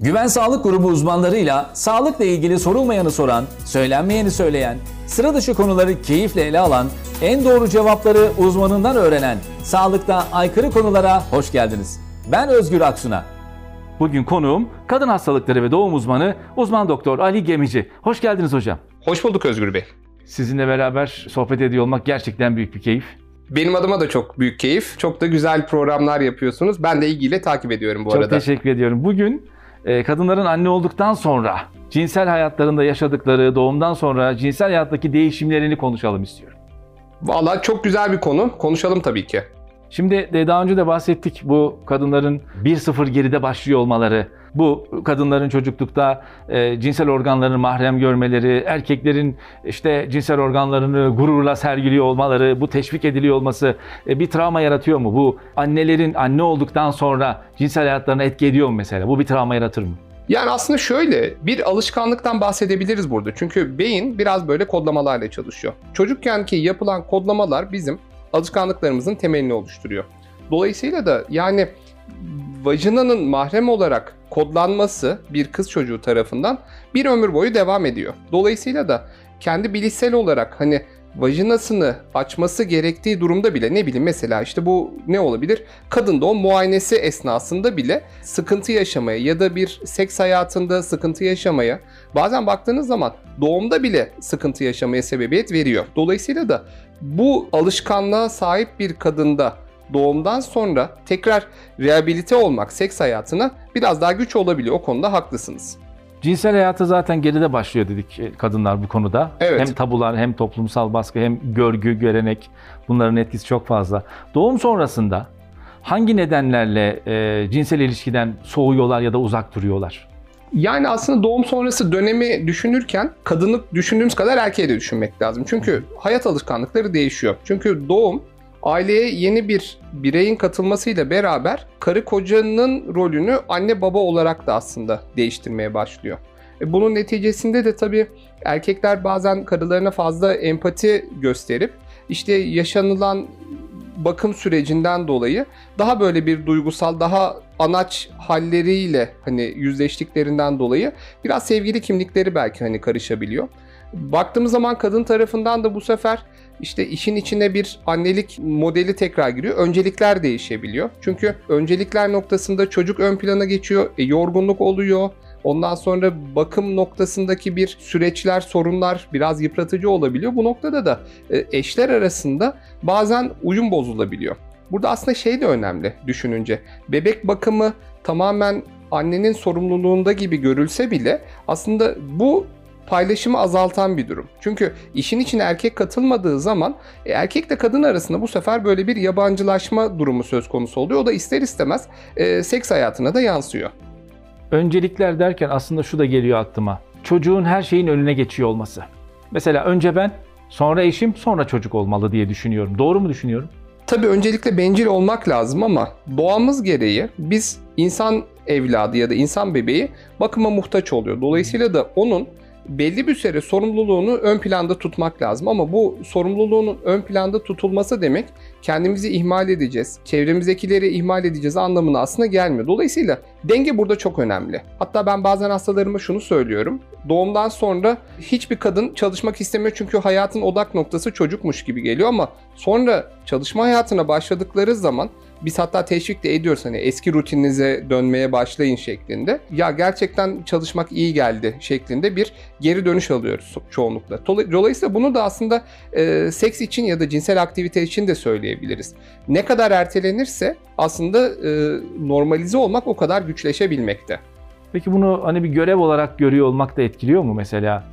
Güven Sağlık Grubu uzmanlarıyla sağlıkla ilgili sorulmayanı soran, söylenmeyeni söyleyen, sıra dışı konuları keyifle ele alan, en doğru cevapları uzmanından öğrenen, sağlıkta aykırı konulara hoş geldiniz. Ben Özgür Aksun'a. Bugün konuğum kadın hastalıkları ve doğum uzmanı uzman doktor Ali Gemici. Hoş geldiniz hocam. Hoş bulduk Özgür Bey. Sizinle beraber sohbet ediyor olmak gerçekten büyük bir keyif. Benim adıma da çok büyük keyif. Çok da güzel programlar yapıyorsunuz. Ben de ilgiyle takip ediyorum bu çok arada. Çok teşekkür ediyorum. Bugün kadınların anne olduktan sonra cinsel hayatlarında yaşadıkları, doğumdan sonra cinsel hayattaki değişimlerini konuşalım istiyorum. Valla çok güzel bir konu. Konuşalım tabii ki. Şimdi de daha önce de bahsettik bu kadınların 1-0 geride başlıyor olmaları, bu kadınların çocuklukta e, cinsel organlarını mahrem görmeleri, erkeklerin işte cinsel organlarını gururla sergiliyor olmaları, bu teşvik ediliyor olması e, bir travma yaratıyor mu? Bu annelerin anne olduktan sonra cinsel hayatlarına etki ediyor mu mesela? Bu bir travma yaratır mı? Yani aslında şöyle bir alışkanlıktan bahsedebiliriz burada. Çünkü beyin biraz böyle kodlamalarla çalışıyor. Çocukkenki yapılan kodlamalar bizim alışkanlıklarımızın temelini oluşturuyor. Dolayısıyla da yani vajinanın mahrem olarak kodlanması bir kız çocuğu tarafından bir ömür boyu devam ediyor. Dolayısıyla da kendi bilişsel olarak hani vajinasını açması gerektiği durumda bile ne bileyim mesela işte bu ne olabilir? Kadın doğum muayenesi esnasında bile sıkıntı yaşamaya ya da bir seks hayatında sıkıntı yaşamaya bazen baktığınız zaman doğumda bile sıkıntı yaşamaya sebebiyet veriyor. Dolayısıyla da bu alışkanlığa sahip bir kadında doğumdan sonra tekrar rehabilite olmak seks hayatına biraz daha güç olabiliyor. O konuda haklısınız. Cinsel hayatı zaten geride başlıyor dedik e, kadınlar bu konuda. Evet. Hem tabular hem toplumsal baskı hem görgü, görenek bunların etkisi çok fazla. Doğum sonrasında hangi nedenlerle e, cinsel ilişkiden soğuyorlar ya da uzak duruyorlar? Yani aslında doğum sonrası dönemi düşünürken kadını düşündüğümüz kadar erkeği de düşünmek lazım. Çünkü hayat alışkanlıkları değişiyor. Çünkü doğum aileye yeni bir bireyin katılmasıyla beraber karı kocanın rolünü anne baba olarak da aslında değiştirmeye başlıyor. E bunun neticesinde de tabii erkekler bazen karılarına fazla empati gösterip işte yaşanılan bakım sürecinden dolayı daha böyle bir duygusal, daha anaç halleriyle hani yüzleştiklerinden dolayı biraz sevgili kimlikleri belki hani karışabiliyor. Baktığımız zaman kadın tarafından da bu sefer işte işin içine bir annelik modeli tekrar giriyor. Öncelikler değişebiliyor. Çünkü öncelikler noktasında çocuk ön plana geçiyor. E, yorgunluk oluyor. Ondan sonra bakım noktasındaki bir süreçler, sorunlar biraz yıpratıcı olabiliyor. Bu noktada da e, eşler arasında bazen uyum bozulabiliyor. Burada aslında şey de önemli düşününce. Bebek bakımı tamamen annenin sorumluluğunda gibi görülse bile aslında bu paylaşımı azaltan bir durum. Çünkü işin içine erkek katılmadığı zaman e, erkekle kadın arasında bu sefer böyle bir yabancılaşma durumu söz konusu oluyor. O da ister istemez e, seks hayatına da yansıyor. Öncelikler derken aslında şu da geliyor aklıma. Çocuğun her şeyin önüne geçiyor olması. Mesela önce ben, sonra eşim, sonra çocuk olmalı diye düşünüyorum. Doğru mu düşünüyorum? Tabii öncelikle bencil olmak lazım ama doğamız gereği biz insan evladı ya da insan bebeği bakıma muhtaç oluyor. Dolayısıyla da onun belli bir süre sorumluluğunu ön planda tutmak lazım ama bu sorumluluğunun ön planda tutulması demek kendimizi ihmal edeceğiz, çevremizdekileri ihmal edeceğiz anlamına aslında gelmiyor. Dolayısıyla denge burada çok önemli. Hatta ben bazen hastalarıma şunu söylüyorum. Doğumdan sonra hiçbir kadın çalışmak istemiyor çünkü hayatın odak noktası çocukmuş gibi geliyor ama sonra çalışma hayatına başladıkları zaman biz hatta teşvik de ediyoruz hani eski rutininize dönmeye başlayın şeklinde. Ya gerçekten çalışmak iyi geldi şeklinde bir geri dönüş alıyoruz çoğunlukla. Dolayısıyla bunu da aslında e, seks için ya da cinsel aktivite için de söyleyebiliriz. Ne kadar ertelenirse aslında e, normalize olmak o kadar güçleşebilmekte. Peki bunu hani bir görev olarak görüyor olmak da etkiliyor mu mesela?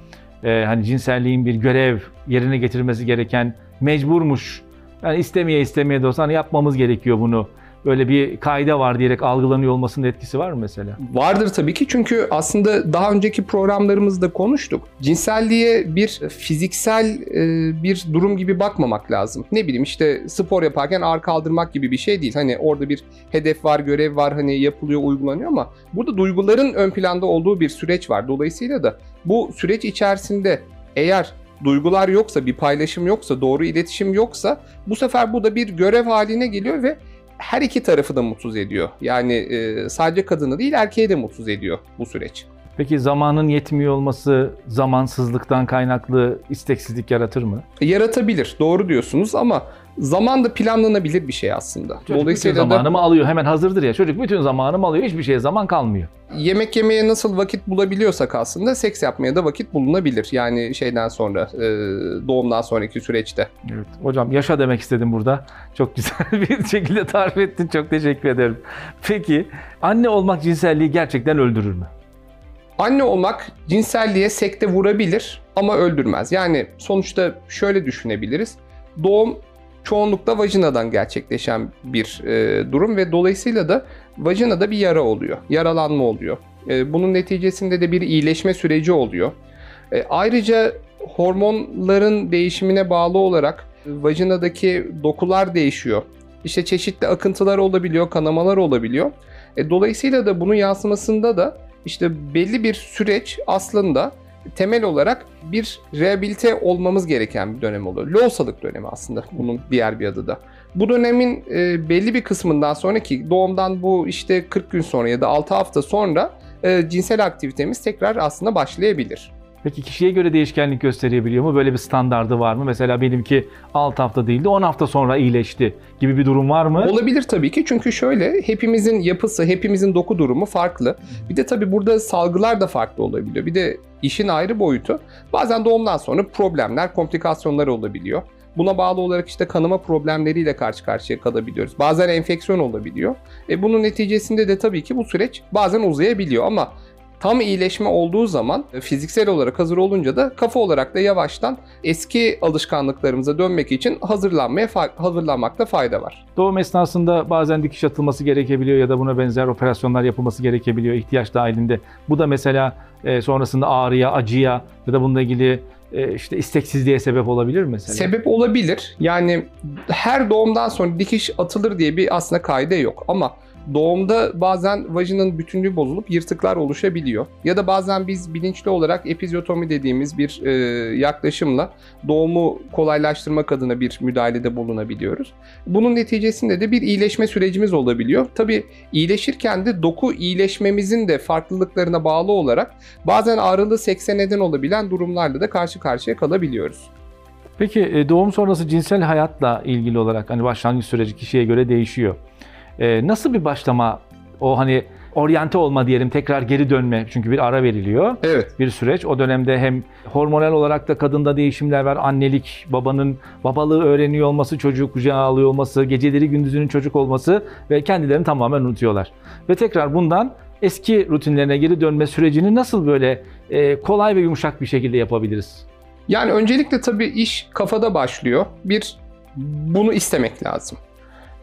Ee, hani cinselliğin bir görev yerine getirmesi gereken mecburmuş yani istemeye istemeye de olsa hani yapmamız gerekiyor bunu. Böyle bir kaide var diyerek algılanıyor olmasının etkisi var mı mesela? Vardır tabii ki çünkü aslında daha önceki programlarımızda konuştuk. Cinselliğe bir fiziksel e, bir durum gibi bakmamak lazım. Ne bileyim işte spor yaparken ağır kaldırmak gibi bir şey değil. Hani orada bir hedef var, görev var, hani yapılıyor, uygulanıyor ama burada duyguların ön planda olduğu bir süreç var. Dolayısıyla da bu süreç içerisinde eğer duygular yoksa, bir paylaşım yoksa, doğru iletişim yoksa bu sefer bu da bir görev haline geliyor ve her iki tarafı da mutsuz ediyor. Yani e, sadece kadını değil erkeği de mutsuz ediyor bu süreç. Peki zamanın yetmiyor olması zamansızlıktan kaynaklı isteksizlik yaratır mı? Yaratabilir, doğru diyorsunuz ama zaman da planlanabilir bir şey aslında. Çocuk bütün zamanımı alıyor, hemen hazırdır ya. Çocuk bütün zamanımı alıyor, hiçbir şeye zaman kalmıyor. Yemek yemeye nasıl vakit bulabiliyorsak aslında seks yapmaya da vakit bulunabilir. Yani şeyden sonra, e, doğumdan sonraki süreçte. Evet. Hocam yaşa demek istedim burada. Çok güzel bir şekilde tarif ettin. Çok teşekkür ederim. Peki anne olmak cinselliği gerçekten öldürür mü? Anne olmak cinselliğe sekte vurabilir ama öldürmez. Yani sonuçta şöyle düşünebiliriz. Doğum çoğunlukla vajinadan gerçekleşen bir e, durum ve dolayısıyla da vajinada bir yara oluyor. Yaralanma oluyor. E, bunun neticesinde de bir iyileşme süreci oluyor. E, ayrıca hormonların değişimine bağlı olarak vajinadaki dokular değişiyor. İşte çeşitli akıntılar olabiliyor, kanamalar olabiliyor. E, dolayısıyla da bunun yansımasında da işte belli bir süreç aslında temel olarak bir rehabilite olmamız gereken bir dönem oluyor. Loğusalık dönemi aslında bunun diğer bir adı da. Bu dönemin e, belli bir kısmından sonraki doğumdan bu işte 40 gün sonra ya da 6 hafta sonra e, cinsel aktivitemiz tekrar aslında başlayabilir. Peki kişiye göre değişkenlik gösterebiliyor mu? Böyle bir standardı var mı? Mesela benimki 6 hafta değil de 10 hafta sonra iyileşti gibi bir durum var mı? Olabilir tabii ki çünkü şöyle hepimizin yapısı, hepimizin doku durumu farklı. Bir de tabii burada salgılar da farklı olabiliyor. Bir de işin ayrı boyutu bazen doğumdan sonra problemler, komplikasyonlar olabiliyor. Buna bağlı olarak işte kanama problemleriyle karşı karşıya kalabiliyoruz. Bazen enfeksiyon olabiliyor. E bunun neticesinde de tabii ki bu süreç bazen uzayabiliyor ama Tam iyileşme olduğu zaman e, fiziksel olarak hazır olunca da kafa olarak da yavaştan eski alışkanlıklarımıza dönmek için hazırlanmaya hazırlanmakta fayda var. Doğum esnasında bazen dikiş atılması gerekebiliyor ya da buna benzer operasyonlar yapılması gerekebiliyor ihtiyaç dahilinde. Bu da mesela e, sonrasında ağrıya, acıya ya da bununla ilgili e, işte isteksizliğe sebep olabilir mi mesela? Sebep olabilir. Yani her doğumdan sonra dikiş atılır diye bir aslında kaide yok ama Doğumda bazen vajinanın bütünlüğü bozulup yırtıklar oluşabiliyor. Ya da bazen biz bilinçli olarak epizyotomi dediğimiz bir e, yaklaşımla doğumu kolaylaştırmak adına bir müdahalede bulunabiliyoruz. Bunun neticesinde de bir iyileşme sürecimiz olabiliyor. Tabi iyileşirken de doku iyileşmemizin de farklılıklarına bağlı olarak bazen ağrılı sekse neden olabilen durumlarla da karşı karşıya kalabiliyoruz. Peki e, doğum sonrası cinsel hayatla ilgili olarak hani başlangıç süreci kişiye göre değişiyor. E, nasıl bir başlama o hani oryante olma diyelim tekrar geri dönme çünkü bir ara veriliyor. Evet. Bir süreç. O dönemde hem hormonal olarak da kadında değişimler var. Annelik, babanın babalığı öğreniyor olması, çocuk kucağa alıyor olması, geceleri gündüzünün çocuk olması ve kendilerini tamamen unutuyorlar. Ve tekrar bundan eski rutinlerine geri dönme sürecini nasıl böyle e, kolay ve yumuşak bir şekilde yapabiliriz? Yani öncelikle tabii iş kafada başlıyor. Bir bunu istemek lazım.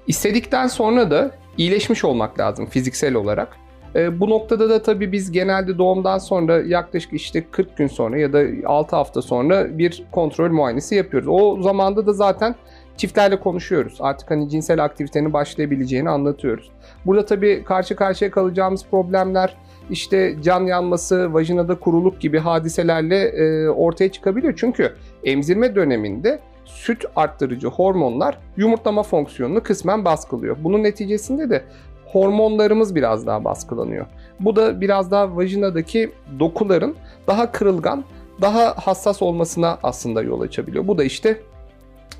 İstedikten sonra da iyileşmiş olmak lazım fiziksel olarak. E, bu noktada da tabii biz genelde doğumdan sonra yaklaşık işte 40 gün sonra ya da 6 hafta sonra bir kontrol muayenesi yapıyoruz. O zamanda da zaten çiftlerle konuşuyoruz. Artık hani cinsel aktivitenin başlayabileceğini anlatıyoruz. Burada tabii karşı karşıya kalacağımız problemler işte can yanması, vajinada kuruluk gibi hadiselerle e, ortaya çıkabiliyor. Çünkü emzirme döneminde süt arttırıcı hormonlar yumurtlama fonksiyonunu kısmen baskılıyor. Bunun neticesinde de hormonlarımız biraz daha baskılanıyor. Bu da biraz daha vajinadaki dokuların daha kırılgan, daha hassas olmasına aslında yol açabiliyor. Bu da işte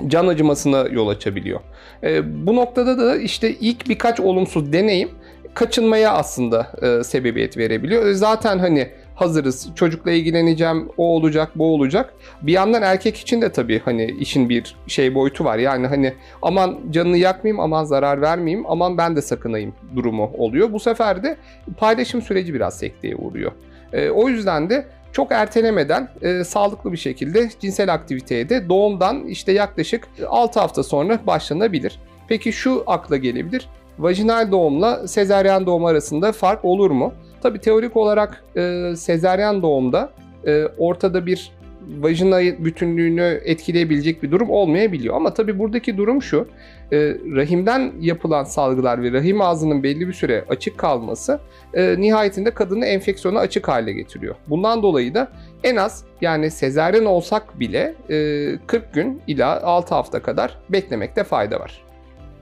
can acımasına yol açabiliyor. E, bu noktada da işte ilk birkaç olumsuz deneyim kaçınmaya aslında e, sebebiyet verebiliyor. E, zaten hani hazırız. Çocukla ilgileneceğim, o olacak, bu olacak. Bir yandan erkek için de tabii hani işin bir şey boyutu var. Yani hani aman canını yakmayayım, aman zarar vermeyeyim, aman ben de sakınayım durumu oluyor. Bu sefer de paylaşım süreci biraz sekteye uğruyor. E, o yüzden de çok ertelemeden e, sağlıklı bir şekilde cinsel aktiviteye de doğumdan işte yaklaşık 6 hafta sonra başlanabilir. Peki şu akla gelebilir. Vajinal doğumla sezaryen doğum arasında fark olur mu? Tabi teorik olarak e, sezeryan doğumda e, ortada bir vajina bütünlüğünü etkileyebilecek bir durum olmayabiliyor. Ama tabi buradaki durum şu, e, rahimden yapılan salgılar ve rahim ağzının belli bir süre açık kalması e, nihayetinde kadını enfeksiyona açık hale getiriyor. Bundan dolayı da en az yani sezeryan olsak bile e, 40 gün ila 6 hafta kadar beklemekte fayda var.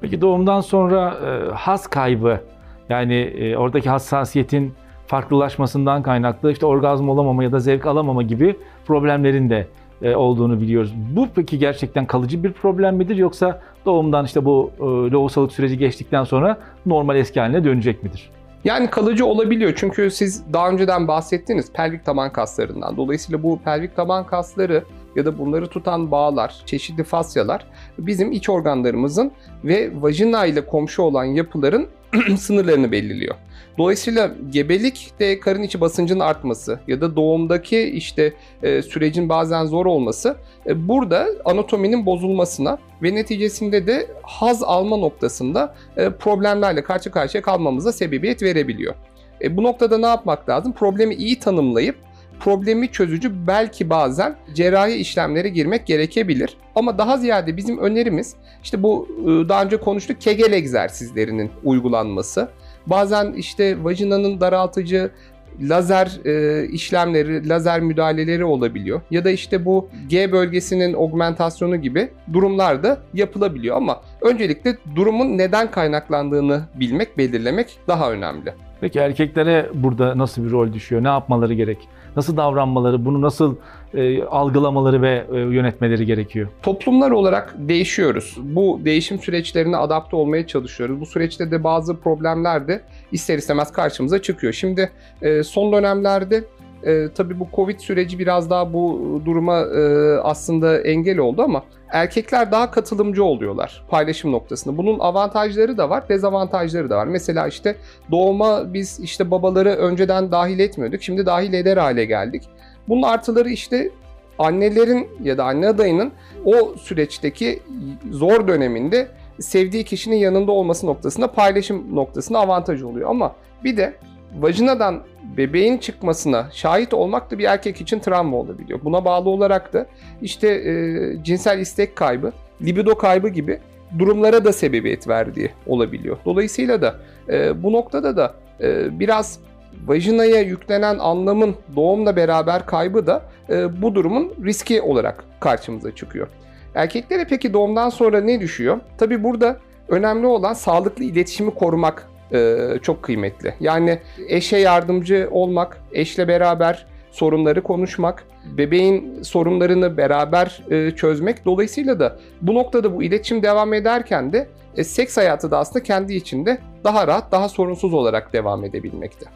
Peki doğumdan sonra e, haz kaybı yani e, oradaki hassasiyetin farklılaşmasından kaynaklı işte orgazm olamama ya da zevk alamama gibi problemlerin de e, olduğunu biliyoruz. Bu peki gerçekten kalıcı bir problem midir yoksa doğumdan işte bu e, lohusalık süreci geçtikten sonra normal eski haline dönecek midir? Yani kalıcı olabiliyor çünkü siz daha önceden bahsettiniz pelvik taban kaslarından. Dolayısıyla bu pelvik taban kasları ya da bunları tutan bağlar, çeşitli fasyalar bizim iç organlarımızın ve vajina ile komşu olan yapıların sınırlarını belirliyor. Dolayısıyla gebelikte karın içi basıncın artması ya da doğumdaki işte e, sürecin bazen zor olması e, burada anatominin bozulmasına ve neticesinde de haz alma noktasında e, problemlerle karşı karşıya kalmamıza sebebiyet verebiliyor. E, bu noktada ne yapmak lazım? Problemi iyi tanımlayıp problemi çözücü belki bazen cerrahi işlemlere girmek gerekebilir. Ama daha ziyade bizim önerimiz işte bu e, daha önce konuştuk kegel egzersizlerinin uygulanması. Bazen işte vajinanın daraltıcı lazer e, işlemleri, lazer müdahaleleri olabiliyor. Ya da işte bu G bölgesinin augmentasyonu gibi durumlar da yapılabiliyor. Ama öncelikle durumun neden kaynaklandığını bilmek, belirlemek daha önemli. Peki erkeklere burada nasıl bir rol düşüyor? Ne yapmaları gerek? Nasıl davranmaları, bunu nasıl e, algılamaları ve e, yönetmeleri gerekiyor? Toplumlar olarak değişiyoruz. Bu değişim süreçlerine adapte olmaya çalışıyoruz. Bu süreçte de bazı problemler de ister istemez karşımıza çıkıyor. Şimdi e, son dönemlerde e, tabii bu Covid süreci biraz daha bu duruma e, aslında engel oldu ama erkekler daha katılımcı oluyorlar paylaşım noktasında. Bunun avantajları da var, dezavantajları da var. Mesela işte doğuma biz işte babaları önceden dahil etmiyorduk. Şimdi dahil eder hale geldik. Bunun artıları işte annelerin ya da anne adayının o süreçteki zor döneminde sevdiği kişinin yanında olması noktasında paylaşım noktasında avantaj oluyor. Ama bir de vajinadan bebeğin çıkmasına şahit olmak da bir erkek için travma olabiliyor. Buna bağlı olarak da işte e, cinsel istek kaybı, libido kaybı gibi durumlara da sebebiyet verdiği olabiliyor. Dolayısıyla da e, bu noktada da e, biraz vajinaya yüklenen anlamın doğumla beraber kaybı da e, bu durumun riski olarak karşımıza çıkıyor. Erkeklere peki doğumdan sonra ne düşüyor? Tabi burada önemli olan sağlıklı iletişimi korumak çok kıymetli. Yani eşe yardımcı olmak, eşle beraber sorunları konuşmak, bebeğin sorunlarını beraber e, çözmek. Dolayısıyla da bu noktada bu iletişim devam ederken de e, seks hayatı da aslında kendi içinde daha rahat, daha sorunsuz olarak devam edebilmekte.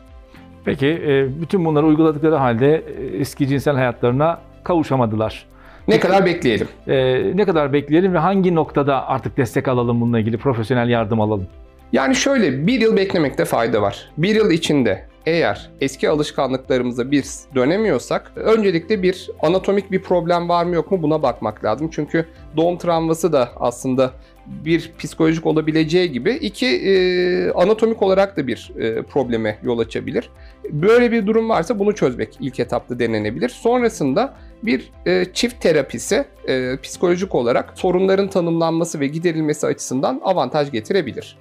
Peki e, bütün bunları uyguladıkları halde e, eski cinsel hayatlarına kavuşamadılar. Ne kadar bekleyelim? E, ne kadar bekleyelim ve hangi noktada artık destek alalım bununla ilgili profesyonel yardım alalım? Yani şöyle bir yıl beklemekte fayda var. Bir yıl içinde eğer eski alışkanlıklarımıza biz dönemiyorsak öncelikle bir anatomik bir problem var mı yok mu buna bakmak lazım. Çünkü doğum travması da aslında bir psikolojik olabileceği gibi iki e, anatomik olarak da bir e, probleme yol açabilir. Böyle bir durum varsa bunu çözmek ilk etapta denenebilir. Sonrasında bir e, çift terapisi e, psikolojik olarak sorunların tanımlanması ve giderilmesi açısından avantaj getirebilir.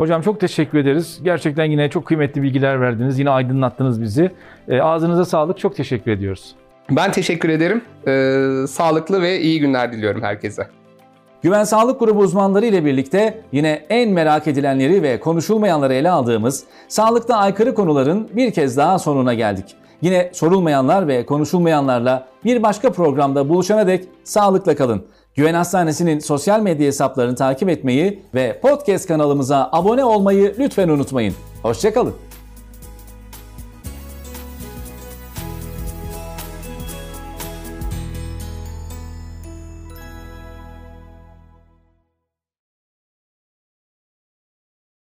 Hocam çok teşekkür ederiz. Gerçekten yine çok kıymetli bilgiler verdiniz. Yine aydınlattınız bizi. E, ağzınıza sağlık. Çok teşekkür ediyoruz. Ben teşekkür ederim. Ee, sağlıklı ve iyi günler diliyorum herkese. Güven Sağlık Grubu uzmanları ile birlikte yine en merak edilenleri ve konuşulmayanları ele aldığımız sağlıkta aykırı konuların bir kez daha sonuna geldik. Yine sorulmayanlar ve konuşulmayanlarla bir başka programda buluşana dek sağlıkla kalın. Güven Hastanesi'nin sosyal medya hesaplarını takip etmeyi ve podcast kanalımıza abone olmayı lütfen unutmayın. Hoşçakalın.